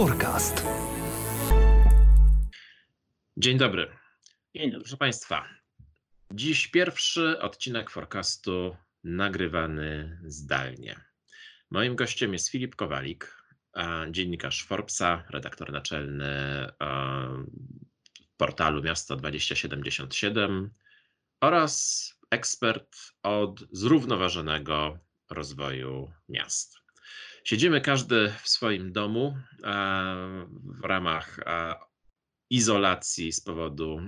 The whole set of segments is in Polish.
Forecast. Dzień dobry. Dzień dobry. Proszę Państwa, dziś pierwszy odcinek Forecastu nagrywany zdalnie. Moim gościem jest Filip Kowalik, dziennikarz Forbesa, redaktor naczelny portalu Miasto 2077 oraz ekspert od zrównoważonego rozwoju miast. Siedzimy każdy w swoim domu w ramach izolacji z powodu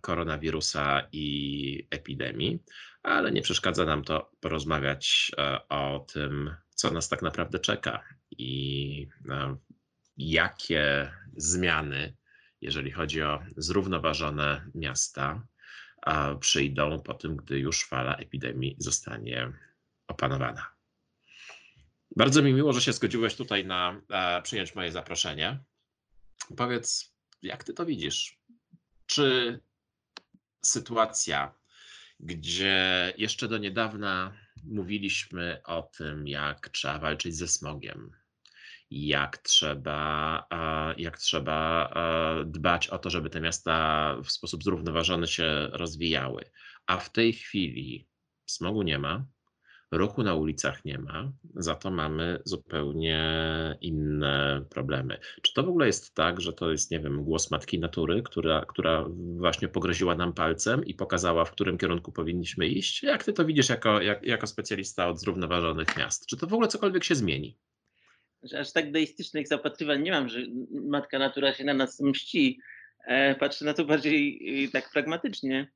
koronawirusa i epidemii, ale nie przeszkadza nam to porozmawiać o tym, co nas tak naprawdę czeka i jakie zmiany, jeżeli chodzi o zrównoważone miasta, przyjdą po tym, gdy już fala epidemii zostanie opanowana. Bardzo mi miło, że się zgodziłeś tutaj na przyjąć moje zaproszenie. Powiedz, jak ty to widzisz? Czy sytuacja, gdzie jeszcze do niedawna mówiliśmy o tym, jak trzeba walczyć ze smogiem, jak trzeba, jak trzeba dbać o to, żeby te miasta w sposób zrównoważony się rozwijały, a w tej chwili smogu nie ma, Ruchu na ulicach nie ma, za to mamy zupełnie inne problemy. Czy to w ogóle jest tak, że to jest, nie wiem, głos matki natury, która, która właśnie pogroziła nam palcem i pokazała, w którym kierunku powinniśmy iść? Jak ty to widzisz jako, jak, jako specjalista od zrównoważonych miast? Czy to w ogóle cokolwiek się zmieni? Aż tak deistycznych zapatrywań nie mam, że matka natura się na nas mści. E, patrzę na to bardziej tak pragmatycznie.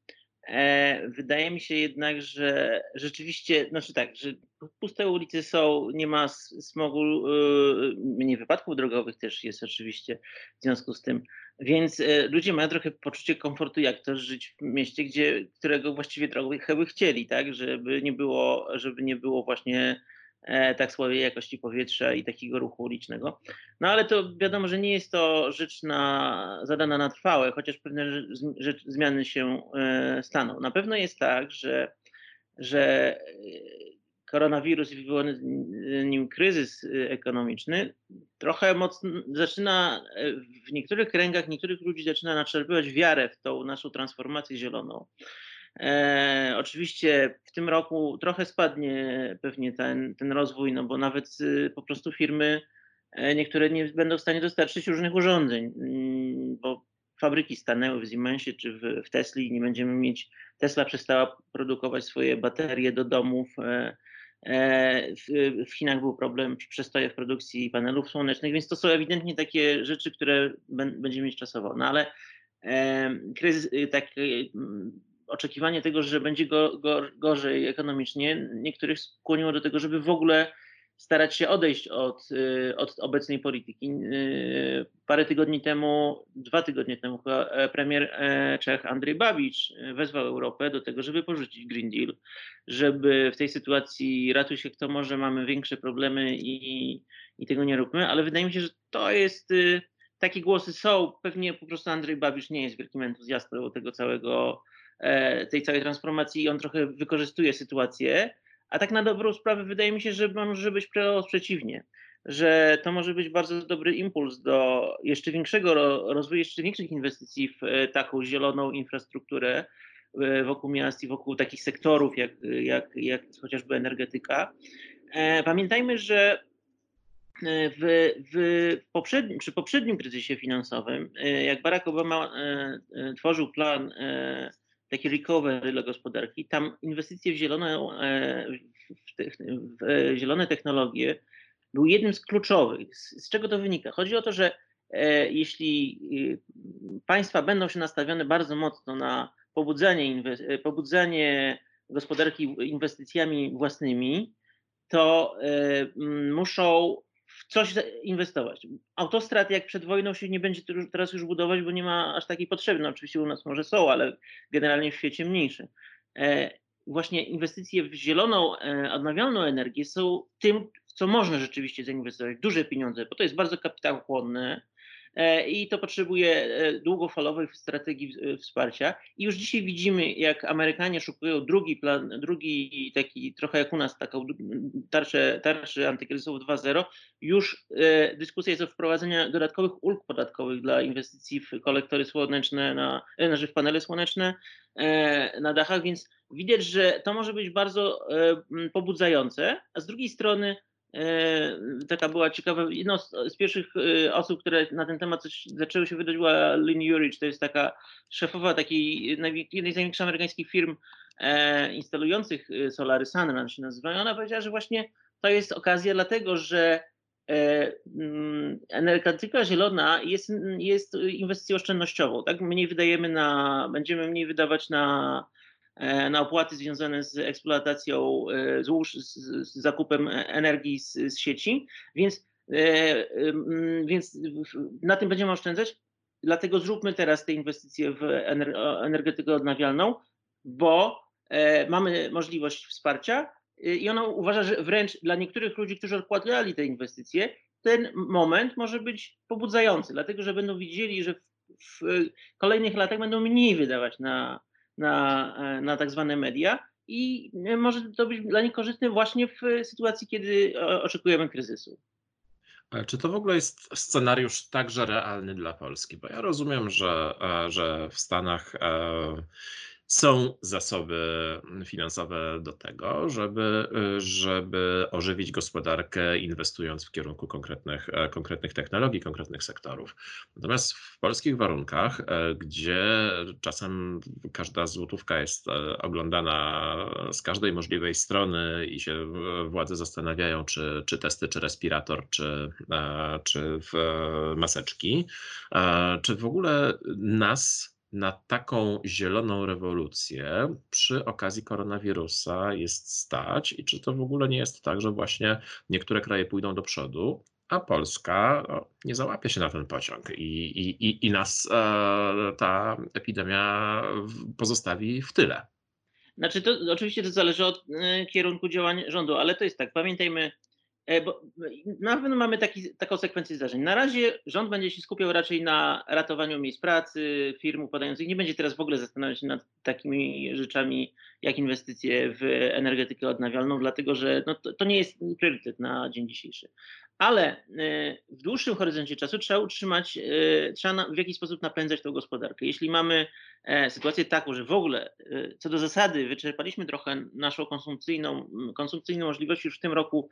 E, wydaje mi się jednak, że rzeczywiście, znaczy tak, że puste ulice są, nie ma smogu, y, mniej wypadków drogowych też jest oczywiście w związku z tym. Więc e, ludzie mają trochę poczucie komfortu, jak to żyć w mieście, gdzie, którego właściwie trochę by chcieli, tak, żeby nie było, żeby nie było właśnie tak słabej jakości powietrza i takiego ruchu ulicznego. No ale to wiadomo, że nie jest to rzecz na, zadana na trwałe, chociaż pewne rzecz, zmiany się e, staną. Na pewno jest tak, że, że e, koronawirus i wywołany nim kryzys ekonomiczny trochę mocno zaczyna w niektórych kręgach, niektórych ludzi zaczyna naczerpywać wiarę w tą naszą transformację zieloną. E, oczywiście w tym roku trochę spadnie pewnie ten, ten rozwój, no bo nawet po prostu firmy e, niektóre nie będą w stanie dostarczyć różnych urządzeń, mm, bo fabryki stanęły w Siemensie czy w, w Tesli, nie będziemy mieć, Tesla przestała produkować swoje baterie do domów, e, e w, w Chinach był problem przestoje w produkcji panelów słonecznych, więc to są ewidentnie takie rzeczy, które będziemy mieć czasowo. No ale e, kryzys, tak oczekiwanie tego, że będzie go, go, gorzej ekonomicznie, niektórych skłoniło do tego, żeby w ogóle starać się odejść od, y, od obecnej polityki. Y, parę tygodni temu, dwa tygodnie temu e, premier e, Czech Andrzej Babicz e, wezwał Europę do tego, żeby porzucić Green Deal, żeby w tej sytuacji ratuj się kto może, mamy większe problemy i, i tego nie róbmy, ale wydaje mi się, że to jest, y, takie głosy są, pewnie po prostu Andrzej Babicz nie jest wielkim entuzjastą tego całego tej całej transformacji i on trochę wykorzystuje sytuację, a tak na dobrą sprawę wydaje mi się, że może być przeciwnie, że to może być bardzo dobry impuls do jeszcze większego rozwoju, jeszcze większych inwestycji w e, taką zieloną infrastrukturę e, wokół miast i wokół takich sektorów jak, jak, jak chociażby energetyka. Pamiętajmy, że w, w poprzednim, przy poprzednim kryzysie finansowym, jak Barack Obama tworzył plan taki recovery dla gospodarki, tam inwestycje w zielone, e, w, w, w zielone technologie był jednym z kluczowych. Z, z, czego to wynika? Chodzi o to, że e, jeśli e, państwa będą się nastawione bardzo mocno na pobudzenie, e, pobudzenie gospodarki inwestycjami własnymi, to e, muszą w coś inwestować. Autostrad jak przed wojną się nie będzie teraz już budować, bo nie ma aż takiej potrzeby. No, oczywiście u nas może są, ale generalnie w świecie mniejsze. E, właśnie inwestycje w zieloną, e, odnawialną energię są tym, w co można rzeczywiście zainwestować. Duże pieniądze, bo to jest bardzo kapitałochłonne. E, i to potrzebuje e, długofalowej strategii wsparcia. I już dzisiaj widzimy, jak Amerykanie szukają drugi plan, drugi taki trochę jak u nas taką tarczę, tarczę antykryzysową 2.0, już dyskusja jest o wprowadzeniu dodatkowych ulg podatkowych dla inwestycji w kolektory słoneczne, na, znaczy w panele słoneczne na dachach, więc widać, że to może być bardzo pobudzające, a z drugiej strony E, taka była ciekawa, jedną z, pierwszych e, osób, które na ten temat coś zaczęły się wydać była Lynn Jurich, to jest taka szefowa takiej jednej z największych amerykańskich firm e, instalujących solary, Sunrun się nazywają. Ona powiedziała, że właśnie to jest okazja dlatego, że e, mm, energetyka zielona jest, jest inwestycją oszczędnościową, tak? Mniej wydajemy na, będziemy mniej wydawać na E, na opłaty związane z eksploatacją e, złóż, z, z zakupem energii z, z sieci, więc, e, więc na tym będziemy oszczędzać. Dlatego zróbmy teraz te inwestycje w energetykę odnawialną, bo mamy możliwość wsparcia i ona uważa, że wręcz dla niektórych ludzi, którzy odkładali te inwestycje, ten moment może być pobudzający, dlatego że będą widzieli, że w, w kolejnych latach będą mniej wydawać na, na, e, na tak zwane media i e, może to być dla nich korzystne właśnie w sytuacji, kiedy oczekujemy kryzysu. Ale czy to w ogóle jest scenariusz także realny dla Polski? Bo ja rozumiem, że, e, że w Stanach są zasoby finansowe do tego, żeby, żeby ożywić gospodarkę, inwestując w kierunku konkretnych, konkretnych technologii, konkretnych sektorów. Natomiast w polskich warunkach, e, gdzie czasem każda złotówka jest e, oglądana z każdej możliwej strony i się władze zastanawiają, czy, czy testy, czy respirator, czy, e, czy maseczki, czy w ogóle nas na taką zieloną rewolucję przy okazji koronawirusa jest stać i czy to w ogóle nie jest tak, że właśnie niektóre kraje pójdą do przodu, a Polska no, nie załapie się na ten pociąg i, i, i, i nas e, ta epidemia pozostawi w tyle. Znaczy, to oczywiście to zależy od e, kierunku działań rządu, ale to jest tak, pamiętajmy, bo na pewno mamy taki, taką sekwencję zdarzeń. Na razie rząd będzie się skupiał raczej na ratowaniu miejsc pracy, firm upadających. Nie będzie teraz w ogóle zastanawiać się nad takimi rzeczami jak inwestycje w energetykę odnawialną, dlatego że no to, to nie jest priorytet na dzień dzisiejszy ale e, w dłuższym horyzoncie czasu trzeba utrzymać, e, trzeba w jakiś sposób napędzać tą gospodarkę. Jeśli mamy e, sytuację taką, że w ogóle co do zasady wyczerpaliśmy trochę naszą konsumpcyjną, konsumpcyjną możliwość, już w tym roku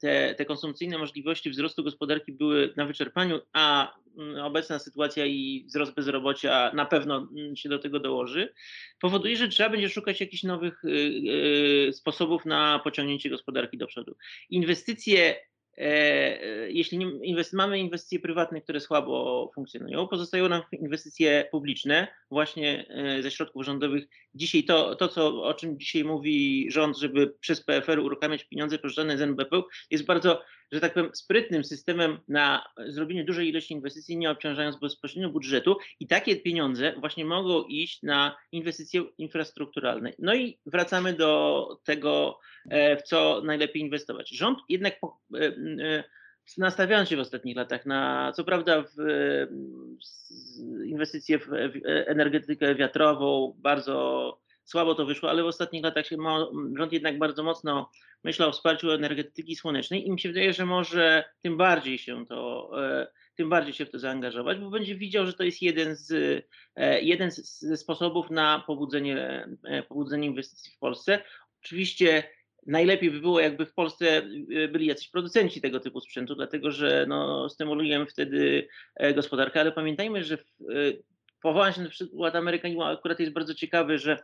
te, te konsumpcyjne możliwości wzrostu gospodarki były na wyczerpaniu, a obecna sytuacja i wzrost bezrobocia na pewno się do tego dołoży, powoduje, że trzeba będzie szukać jakichś nowych sposobów na pociągnięcie gospodarki do przodu. Inwestycje E, e, jeśli mamy inwestycje prywatne, które słabo funkcjonują, pozostają nam inwestycje publiczne, właśnie e, ze środków rządowych. Dzisiaj to, to co, o czym dzisiaj mówi rząd, żeby przez PFR uruchamiać pieniądze pożyczone z NBP, jest bardzo że tak powiem, sprytnym systemem na zrobienie dużej ilości inwestycji, nie obciążając bezpośrednio budżetu i takie pieniądze właśnie mogą iść na inwestycje infrastrukturalne. No i wracamy do tego, e, w co najlepiej inwestować. Rząd jednak e, e, nastawiając się w ostatnich latach na, co prawda, w, inwestycje w energetykę wiatrową, bardzo słabo to wyszło, ale w ostatnich latach się rząd jednak bardzo mocno myślał o wsparciu energetyki słonecznej i mi się wydaje, że może tym bardziej się to, e, tym bardziej się w to zaangażować, bo będzie widział, że to jest jeden z, e, jeden ze sposobów na pobudzenie, e, pobudzenie inwestycji w Polsce. Oczywiście najlepiej by było, jakby w Polsce byli jacyś producenci tego typu sprzętu, dlatego że no, stymulujemy wtedy gospodarkę, ale pamiętajmy, że w, powołam się na przykład Amerykanizmu, akurat jest bardzo ciekawy, że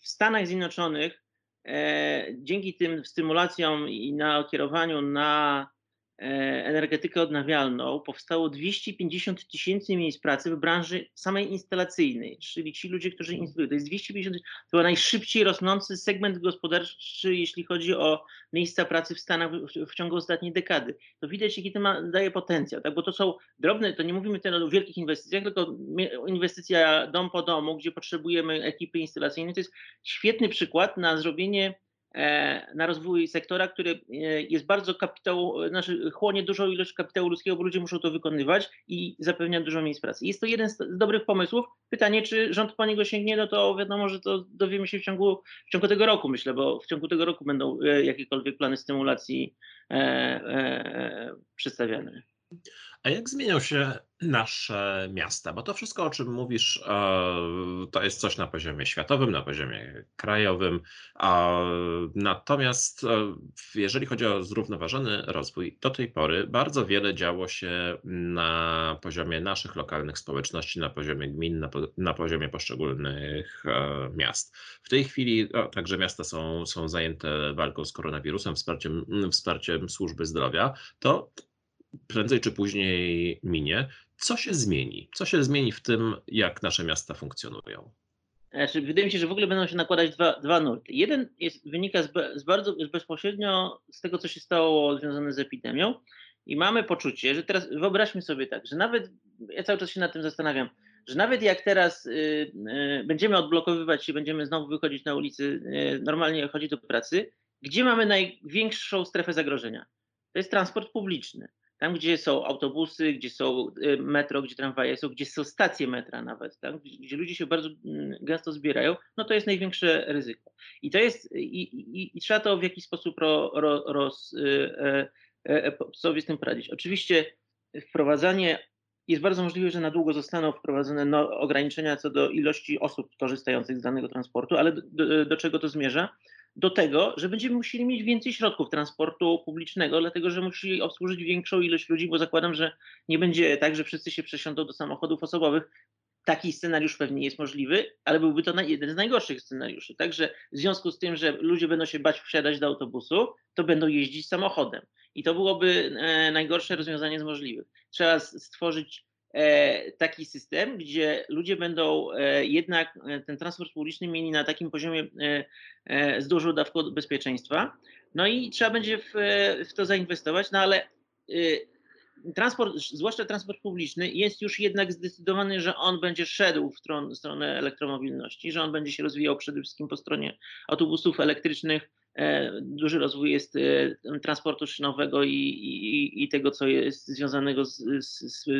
w Stanach Zjednoczonych e, dzięki tym stymulacjom i na kierowaniu na energetykę odnawialną powstało 250 tysięcy miejsc pracy w branży samej instalacyjnej, czyli ci ludzie, którzy instalują. To jest 250, to był najszybciej rosnący segment gospodarczy, jeśli chodzi o miejsca pracy w Stanach w, w ciągu ostatniej dekady. To widać, jaki to ma, daje potencjał, tak? bo to są drobne, to nie mówimy teraz o wielkich inwestycjach, tylko inwestycja dom po domu, gdzie potrzebujemy ekipy instalacyjnej. To jest świetny przykład na zrobienie e, na rozwój sektora, który e, jest bardzo kapitał, znaczy chłonie dużą ilość kapitału ludzkiego, bo ludzie muszą to wykonywać i zapewnia dużo miejsc pracy. Jest to jeden z dobrych pomysłów. Pytanie, czy rząd po niego sięgnie, no to wiadomo, że to dowiemy się w ciągu, w ciągu tego roku, myślę, bo w ciągu tego roku będą jakiekolwiek plany stymulacji e, e, przedstawiane. A jak zmienią się nasze miasta? Bo to wszystko, o czym mówisz, e, to jest coś na poziomie światowym, na poziomie krajowym. Natomiast e, jeżeli chodzi o zrównoważony rozwój, do tej pory bardzo wiele działo się na poziomie naszych lokalnych społeczności, na poziomie gmin, na, poziomie poszczególnych e, miast. W tej chwili także miasta są, są zajęte walką z koronawirusem, wsparciem, wsparciem służby zdrowia. To prędzej czy później minie. Co się zmieni? Co się zmieni w tym, jak nasze miasta funkcjonują? Znaczy, wydaje mi się, że w ogóle będą się nakładać dwa, dwa nurty. Jeden jest, wynika z, z bardzo bezpośrednio z tego, co się stało związane z epidemią. I mamy poczucie, że teraz wyobraźmy sobie tak, że nawet, ja cały czas się nad tym zastanawiam, że nawet jak teraz y, y, będziemy odblokowywać się, będziemy znowu wychodzić na ulicy, y, normalnie chodzić do pracy, gdzie mamy największą strefę zagrożenia? To jest transport publiczny. Tam, gdzie są autobusy, gdzie są y, metro, gdzie tramwaje są, gdzie są stacje metra nawet, tam, gdzie ludzie się bardzo mm, gęsto zbierają, no to jest największe ryzyko. I to jest, i, i, i trzeba to w jakiś sposób ro, ro, roz, y, e, e, e, sobie z tym poradzić. Oczywiście wprowadzanie, jest bardzo możliwe, że na długo zostaną wprowadzone no, ograniczenia co do ilości osób korzystających z danego transportu, ale do, do, do czego to zmierza? Do tego, że będziemy musieli mieć więcej środków transportu publicznego, dlatego że musieli obsłużyć większą ilość ludzi, bo zakładam, że nie będzie tak, że wszyscy się przesiądą do samochodów osobowych. Taki scenariusz pewnie jest możliwy, ale byłby to jeden z najgorszych scenariuszy. Także w związku z tym, że ludzie będą się bać wsiadać do autobusu, to będą jeździć samochodem. I to byłoby e, najgorsze rozwiązanie z możliwych. Trzeba stworzyć taki system, gdzie ludzie będą e, jednak e, ten transport publiczny mieli na takim poziomie z dużą dawką bezpieczeństwa. No i trzeba będzie w, w to zainwestować, no ale transport, zwłaszcza transport publiczny, jest już jednak zdecydowany, że on będzie szedł w stronę, stronę elektromobilności, że on będzie się rozwijał przede wszystkim po stronie autobusów elektrycznych. Duży rozwój jest transportu szynowego i, i, i tego, co jest związanego z, z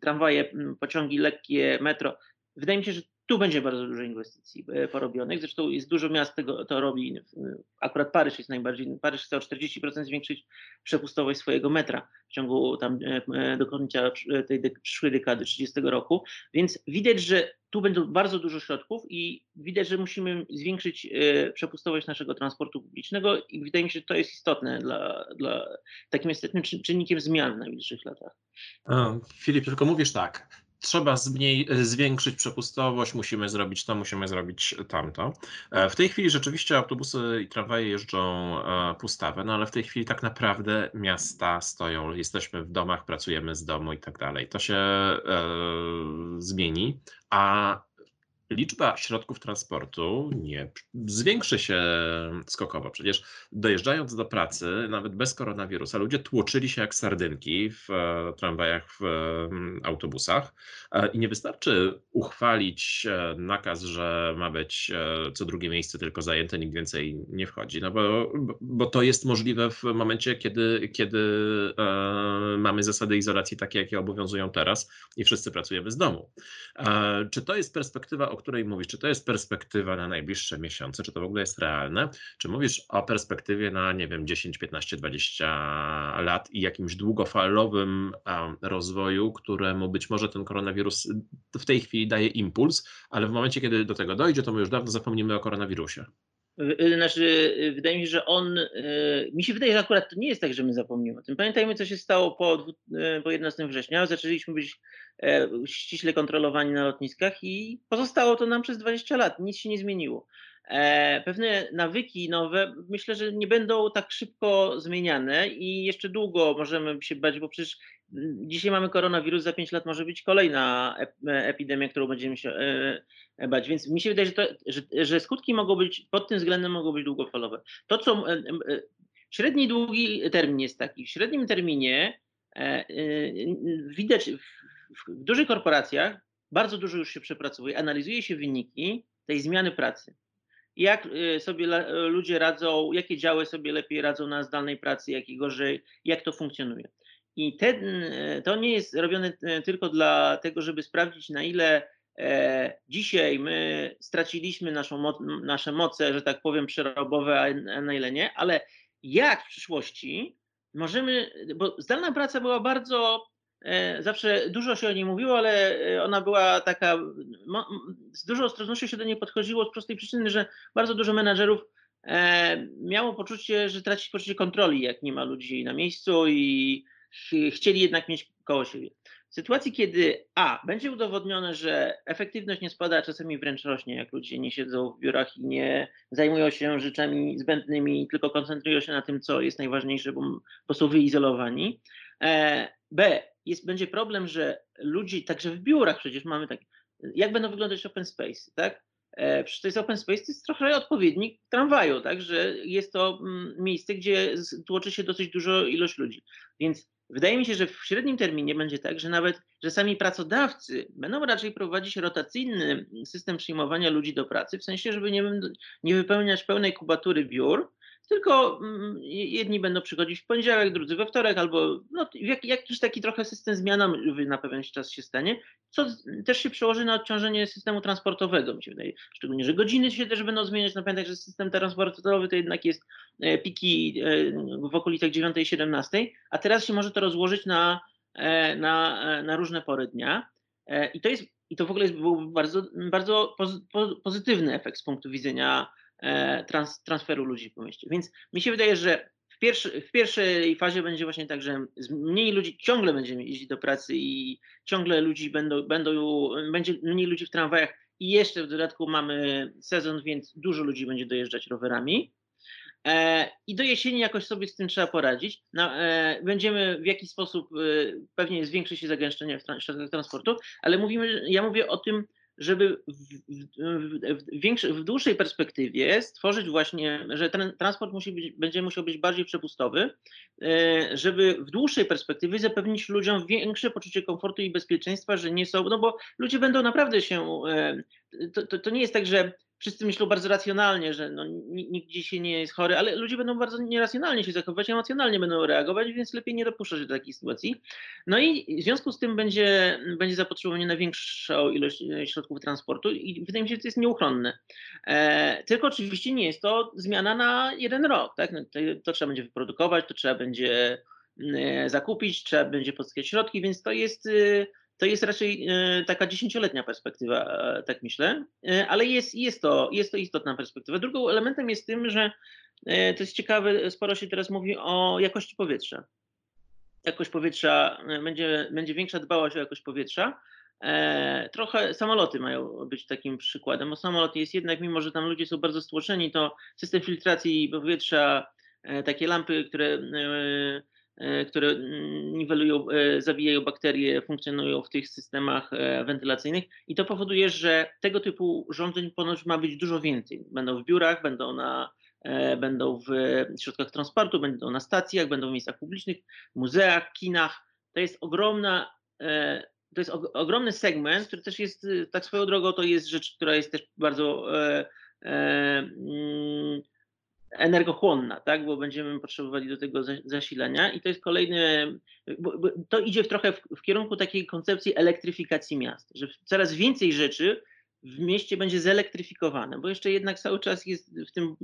tramwaje, pociągi lekkie, metro. Wydaje mi się, że tu będzie bardzo dużo inwestycji e, porobionych. Zresztą jest dużo miast tego to robi. Akurat Paryż jest najbardziej. Paryż chce o 40% zwiększyć przepustowość swojego metra w ciągu tam e, e, do końca tej przyszłej dekady 30 roku. Więc widać, że tu będą bardzo dużo środków i widać, że musimy zwiększyć przepustowość naszego transportu publicznego i wydaje mi się, że to jest istotne dla, dla takim istotnym czynnikiem zmian w najbliższych latach. Filip, tylko mówisz tak trzeba zmniej, zwiększyć przepustowość, musimy zrobić to, musimy zrobić tamto. E, w tej chwili rzeczywiście autobusy i tramwaje jeżdżą e, pustawe, no ale w tej chwili tak naprawdę miasta stoją, jesteśmy w domach, pracujemy z domu i tak dalej. To się e, zmieni, a liczba środków transportu nie zwiększy się skokowo. Przecież dojeżdżając do pracy, nawet bez koronawirusa, ludzie tłoczyli się jak sardynki w e, tramwajach, w autobusach e, i nie wystarczy uchwalić e, nakaz, że ma być co drugie miejsce tylko zajęte, nikt więcej nie wchodzi, no bo, bo to jest możliwe w momencie, kiedy, kiedy mamy zasady izolacji takie, jakie obowiązują teraz i wszyscy pracujemy z domu. Czy to jest perspektywa, o której mówisz, czy to jest perspektywa na najbliższe miesiące, czy to w ogóle jest realne? Czy mówisz o perspektywie na, nie wiem, 10, 15, 20 lat i jakimś długofalowym rozwoju, któremu być może ten koronawirus w tej chwili daje impuls, ale w momencie, kiedy do tego dojdzie, to my już dawno zapomnimy o koronawirusie. Znaczy, wydaje mi się, że on. Mi się wydaje, że akurat to nie jest tak, że my zapomnimy o tym. Pamiętajmy, co się stało po, po 11 września. Zaczęliśmy być e, ściśle kontrolowani na lotniskach i pozostało to nam przez 20 lat. Nic się nie zmieniło. E, pewne nawyki nowe myślę, że nie będą tak szybko zmieniane i jeszcze długo możemy się bać, bo przecież dzisiaj mamy koronawirus, za 5 lat może być kolejna epidemia, którą będziemy się e, bać. Więc mi się wydaje, że, to, że, że skutki mogą być, pod tym względem mogą być długofalowe. To, co e, średni długi termin jest taki. W średnim terminie widać w, w dużych korporacjach bardzo dużo już się przepracowuje, analizuje się wyniki tej zmiany pracy. Jak y, sobie ludzie radzą, jakie działy sobie lepiej radzą na zdalnej pracy, jak i gorzej, jak to funkcjonuje. I ten, to nie jest robione tylko dlatego, żeby sprawdzić, na ile e, dzisiaj my straciliśmy naszą, nasze moce, że tak powiem, przerobowe, a na ile nie, ale jak w przyszłości możemy, bo zdalna praca była bardzo, zawsze dużo się o niej mówiło, ale e, ona była taka, z dużą ostrożnością się do niej podchodziło z prostej przyczyny, że bardzo dużo menadżerów e, miało poczucie, że traci poczucie kontroli, jak nie ma ludzi na miejscu i chcieli jednak mieć koło siebie. W sytuacji, kiedy A, będzie udowodnione, że efektywność nie spada, a czasami wręcz rośnie, jak ludzie nie siedzą w biurach i nie zajmują się rzeczami zbędnymi, tylko koncentrują się na tym, co jest najważniejsze, bo, bo są wyizolowani. E, B, jest, będzie problem, że ludzi, także w biurach przecież mamy tak, jak będą wyglądać open space, tak? E, przecież to jest open space, to jest trochę odpowiednik tramwaju, tak? Że jest to mm, miejsce, gdzie tłoczy się dosyć dużo ilość ludzi. Więc Wydaje mi się, że w średnim terminie będzie tak, że nawet, że sami pracodawcy będą raczej prowadzić rotacyjny system przyjmowania ludzi do pracy, w sensie, żeby nie, nie wypełniać pełnej kubatury biur, tylko mm, jedni będą przychodzić w poniedziałek, drudzy we wtorek, albo no, jakiś taki trochę system zmianowy na pewien czas się stanie, co też się przełoży na odciążenie systemu transportowego, mi się wydaje. Szczególnie, że godziny się też będą zmieniać. No pamiętaj, że system transportowy to jednak jest e, piki e, w okolicach 9 i 17, a teraz się może to rozłożyć na, e, na, na różne pory dnia. I to jest i to w ogóle był bardzo, bardzo pozytywny efekt z punktu widzenia trans, transferu ludzi po mieście. Więc mi się wydaje, że w, pierwszy, w pierwszej fazie będzie właśnie tak, że mniej ludzi ciągle będzie jeździć do pracy i ciągle ludzi będą, będą, będzie mniej ludzi w tramwajach i jeszcze w dodatku mamy sezon, więc dużo ludzi będzie dojeżdżać rowerami. E, I do jesieni jakoś sobie z tym trzeba poradzić. No, e, będziemy w jakiś sposób, e, pewnie zwiększy się zagęszczenie w środkach transportu, ale mówimy, ja mówię o tym, żeby w, w, w, w, dłuższej perspektywie stworzyć właśnie, że ten transport musi być, będzie musiał być bardziej przepustowy, e, żeby w dłuższej perspektywie zapewnić ludziom większe poczucie komfortu i bezpieczeństwa, że nie są, no bo ludzie będą naprawdę się, e, to, to, to nie jest tak, że wszyscy myślą bardzo racjonalnie, że no, nikt dzisiaj nie jest chory, ale ludzie będą bardzo nieracjonalnie się zachowywać, emocjonalnie będą reagować, więc lepiej nie dopuszczać do takiej sytuacji. No i w związku z tym będzie, będzie zapotrzebowanie na większą ilość e, środków transportu i wydaje mi się, że to jest nieuchronne. E, tylko oczywiście nie jest to zmiana na jeden rok. Tak? No, to, to trzeba będzie wyprodukować, to trzeba będzie e, zakupić, trzeba będzie pozyskać środki, więc to jest... To jest raczej e, taka dziesięcioletnia perspektywa, e, tak myślę, e, ale jest, jest, to, jest to istotna perspektywa. Drugim elementem jest tym, że to jest ciekawe, sporo się teraz mówi o jakości powietrza. Jakość powietrza, będzie, będzie większa dbałość o jakość powietrza. trochę samoloty mają być takim przykładem, bo samolot jest jednak, mimo że tam ludzie są bardzo stłoczeni, to system filtracji powietrza, takie lampy, które które mm, niwelują, e, zabijają bakterie, funkcjonują w tych systemach e, wentylacyjnych i to powoduje, że tego typu urządzeń ponoć ma być dużo więcej. Będą w biurach, będą na będą w środkach transportu, będą na stacjach, będą w miejscach publicznych, muzeach, kinach. To jest ogromna, to jest ogromny segment, który też jest, tak swoją drogą, to jest rzecz, która jest też bardzo mm, energochłonna, tak? bo będziemy potrzebowali do tego zasilania i to jest kolejny, to idzie w trochę w, w, kierunku takiej koncepcji elektryfikacji miast, że coraz więcej rzeczy w mieście będzie zelektryfikowane, bo jeszcze jednak cały czas jest w tym,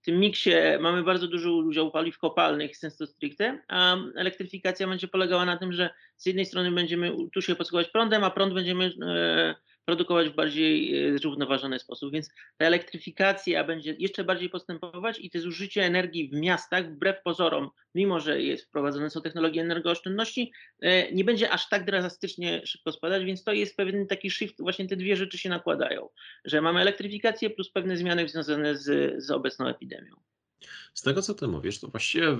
w tym miksie, mamy bardzo dużo udziału paliw kopalnych sensu stricte, a elektryfikacja będzie polegała na tym, że z jednej strony będziemy tu się posługiwać prądem, a prąd będziemy e, produkować w bardziej e, zrównoważony sposób. Więc ta elektryfikacja będzie jeszcze bardziej postępować i to zużycie energii w miastach, wbrew pozorom, mimo że jest wprowadzone są technologie energooszczędności, e, nie będzie aż tak drastycznie szybko spadać, więc to jest pewien taki shift, właśnie te dwie rzeczy się nakładają, że mamy elektryfikację plus pewne zmiany związane z, z obecną epidemią. Z tego, co ty mówisz, to właściwie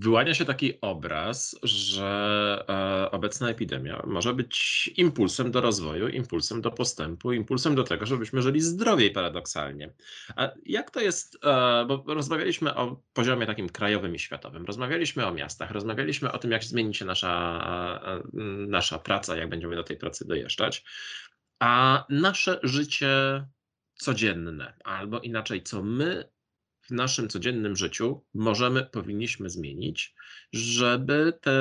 wyłania się taki obraz, że e, obecna epidemia może być impulsem do rozwoju, impulsem do postępu, impulsem do tego, żebyśmy żyli zdrowiej paradoksalnie. A jak to jest, e, bo rozmawialiśmy o poziomie takim krajowym i światowym, rozmawialiśmy o miastach, rozmawialiśmy o tym, jak zmieni się nasza, e, nasza praca, jak będziemy do tej pracy dojeżdżać, a nasze życie codzienne, albo inaczej, co my w naszym codziennym życiu możemy, powinniśmy zmienić, żeby te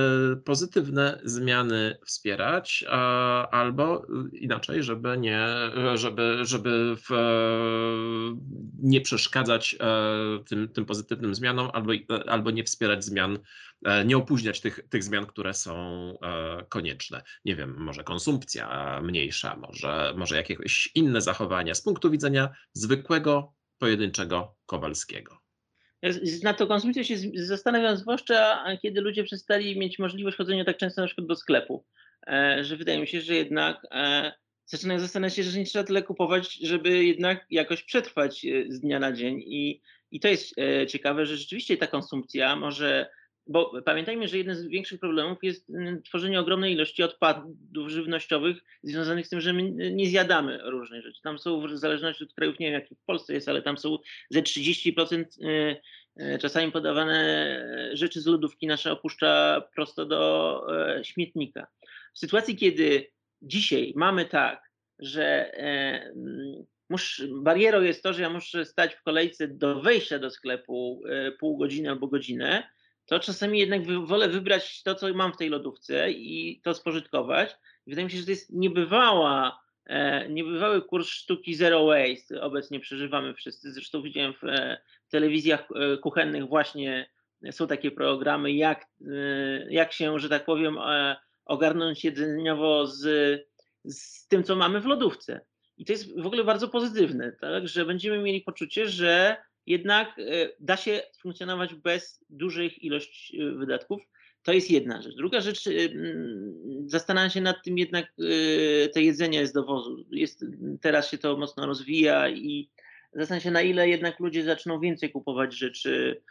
pozytywne zmiany wspierać, albo inaczej, żeby nie, żeby, żeby w, nie przeszkadzać e, tym, tym pozytywnym zmianom, albo, albo nie wspierać zmian, e, nie opóźniać tych, tych zmian, które są e, konieczne. Nie wiem, może konsumpcja mniejsza, może, może jakieś inne zachowania z punktu widzenia zwykłego pojedynczego Kowalskiego. Na to konsumpcję się zastanawiam, zwłaszcza kiedy ludzie przestali mieć możliwość chodzenia tak często na przykład do sklepu, e, że wydaje mi się, że jednak e, zaczynają zastanawiać się, że nie trzeba tyle kupować, żeby jednak jakoś przetrwać e, z dnia na dzień. I, i to jest ciekawe, że rzeczywiście ta konsumpcja może bo pamiętajmy, że jeden z większych problemów jest mm, tworzenie ogromnej ilości odpadów żywnościowych związanych z tym, że my nie zjadamy różnych rzeczy. Tam są w zależności od krajów, nie wiem jak w Polsce jest, ale tam są ze 30% y, y, czasami podawane rzeczy z lodówki nasze opuszcza prosto do śmietnika. W sytuacji, kiedy dzisiaj mamy tak, że mm, Musz, barierą jest to, że ja muszę stać w kolejce do wejścia do sklepu pół godziny albo godzinę, to czasami jednak wolę wybrać to, co mam w tej lodówce i to spożytkować. Wydaje mi się, że to jest niebywała, e, niebywały kurs sztuki zero waste. Obecnie przeżywamy wszyscy. Zresztą widziałem w, e, telewizjach e, kuchennych właśnie są takie programy, jak, jak się, że tak powiem, ogarnąć jedzeniowo z, z tym, co mamy w lodówce. I to jest w ogóle bardzo pozytywne, tak? że będziemy mieli poczucie, że jednak e, da się funkcjonować bez dużych ilości e, wydatków. To jest jedna rzecz. Druga rzecz, e, zastanawiam się nad tym jednak, te jedzenie z dowozu. Jest, teraz się to mocno rozwija i zastanawiam się, na ile jednak ludzie zaczną więcej kupować rzeczy,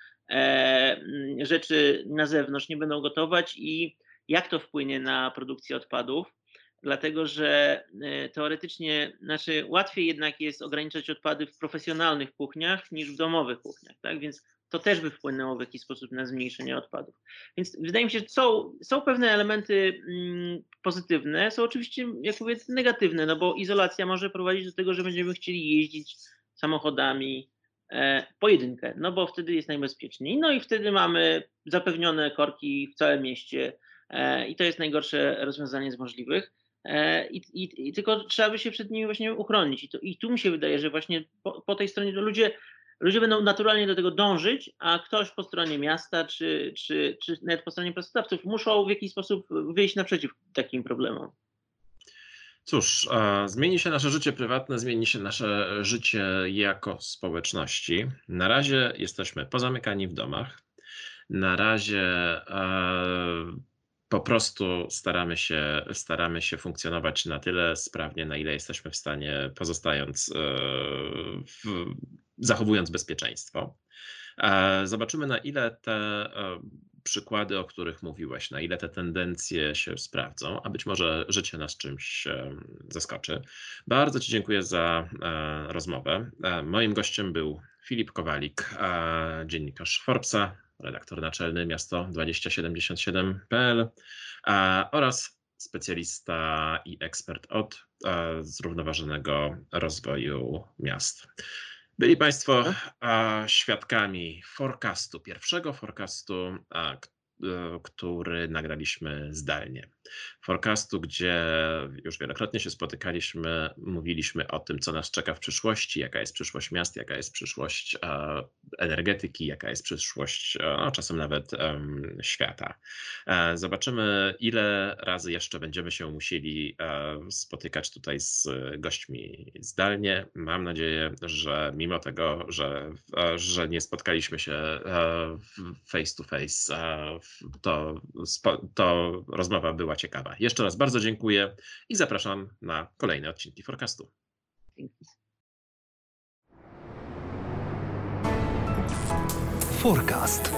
rzeczy na zewnątrz, nie będą gotować i jak to wpłynie na produkcję odpadów dlatego że e, teoretycznie, znaczy łatwiej jednak jest ograniczać odpady w profesjonalnych kuchniach niż w domowych kuchniach, tak? Więc to też by wpłynęło w jakiś sposób na zmniejszenie odpadów. Więc wydaje mi się, że są, są pewne elementy mm, pozytywne, są oczywiście, jak mówię, negatywne, no bo izolacja może prowadzić do tego, że będziemy chcieli jeździć samochodami e, pojedynkę, no bo wtedy jest najbezpieczniej. No i wtedy mamy zapewnione korki w całym mieście e, i to jest najgorsze rozwiązanie z możliwych. E, I, i, I, tylko trzeba by się przed nimi właśnie uchronić. I, to, i tu mi się wydaje, że właśnie po, po, tej stronie ludzie, ludzie będą naturalnie do tego dążyć, a ktoś po stronie miasta, czy, czy, czy nawet po stronie pracodawców muszą w jakiś sposób wyjść naprzeciw takim problemom. Cóż, zmieni się nasze życie prywatne, zmieni się nasze życie jako społeczności. Na razie jesteśmy pozamykani w domach. Na razie po prostu staramy się, staramy się funkcjonować na tyle sprawnie, na ile jesteśmy w stanie, pozostając, e, w, zachowując bezpieczeństwo. E, zobaczymy, na ile te e, przykłady, o których mówiłeś, na ile te tendencje się sprawdzą, a być może życie nas czymś zaskoczy. Bardzo Ci dziękuję za rozmowę. Moim gościem był Filip Kowalik, dziennikarz Forbesa, redaktor naczelny miasto 2077.pl oraz specjalista i ekspert od zrównoważonego rozwoju miast. Byli Państwo świadkami forecastu, pierwszego forecastu, E, który nagraliśmy zdalnie. Forecastu, gdzie już wielokrotnie się spotykaliśmy, mówiliśmy o tym, co nas czeka w przyszłości, jaka jest przyszłość miast, jaka jest przyszłość e, energetyki, jaka jest przyszłość, e, no, czasem nawet świata. Zobaczymy, ile razy jeszcze będziemy się musieli spotykać tutaj z gośćmi zdalnie. Mam nadzieję, że mimo tego, że, że nie spotkaliśmy się face to face, to, to rozmowa była ciekawa. Jeszcze raz bardzo dziękuję i zapraszam na kolejne odcinki Forecastu. Forecast.